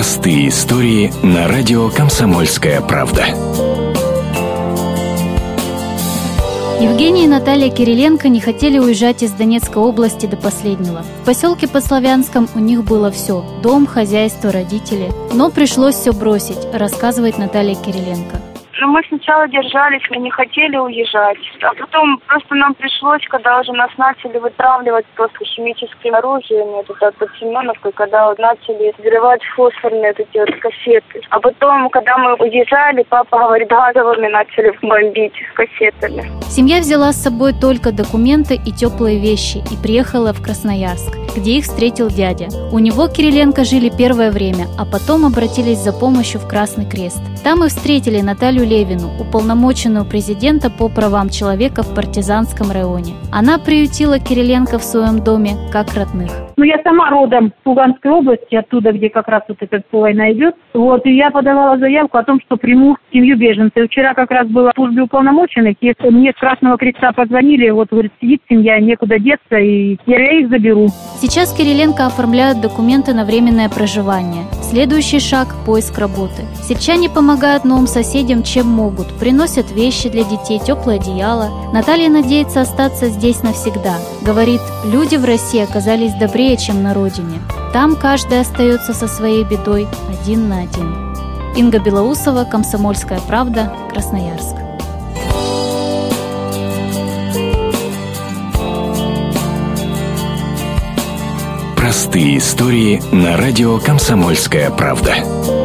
Простые истории на радио «Комсомольская правда». Евгений и Наталья Кириленко не хотели уезжать из Донецкой области до последнего. В поселке Подславянском у них было все – дом, хозяйство, родители. Но пришлось все бросить, рассказывает Наталья Кириленко. Но мы сначала держались, мы не хотели уезжать. А потом просто нам пришлось, когда уже нас начали вытравливать просто химическим оружием, это вот под Семеновкой, когда начали взрывать фосфорные эти вот кассеты. А потом, когда мы уезжали, папа говорит, газовыми начали бомбить кассетами. Семья взяла с собой только документы и теплые вещи и приехала в Красноярск, где их встретил дядя. У него Кириленко жили первое время, а потом обратились за помощью в Красный Крест. Там и встретили Наталью Левину, уполномоченную президента по правам человека в партизанском районе. Она приютила Кириленко в своем доме как родных. Ну, я сама родом с Луганской области, оттуда, где как раз вот эта война идет. Вот, и я подавала заявку о том, что приму семью беженцев. Вчера как раз было в службе уполномоченных, и мне с Красного Креста позвонили, вот, говорит, сидит семья, некуда деться, и я их заберу. Сейчас Кириленко оформляют документы на временное проживание. Следующий шаг – поиск работы. Сельчане помогают новым соседям, чем могут. Приносят вещи для детей, теплое одеяло. Наталья надеется остаться здесь навсегда. Говорит, люди в России оказались добрее, чем на родине. Там каждый остается со своей бедой один на один. Инга Белоусова, Комсомольская правда, Красноярск. Простые истории на радио «Комсомольская правда».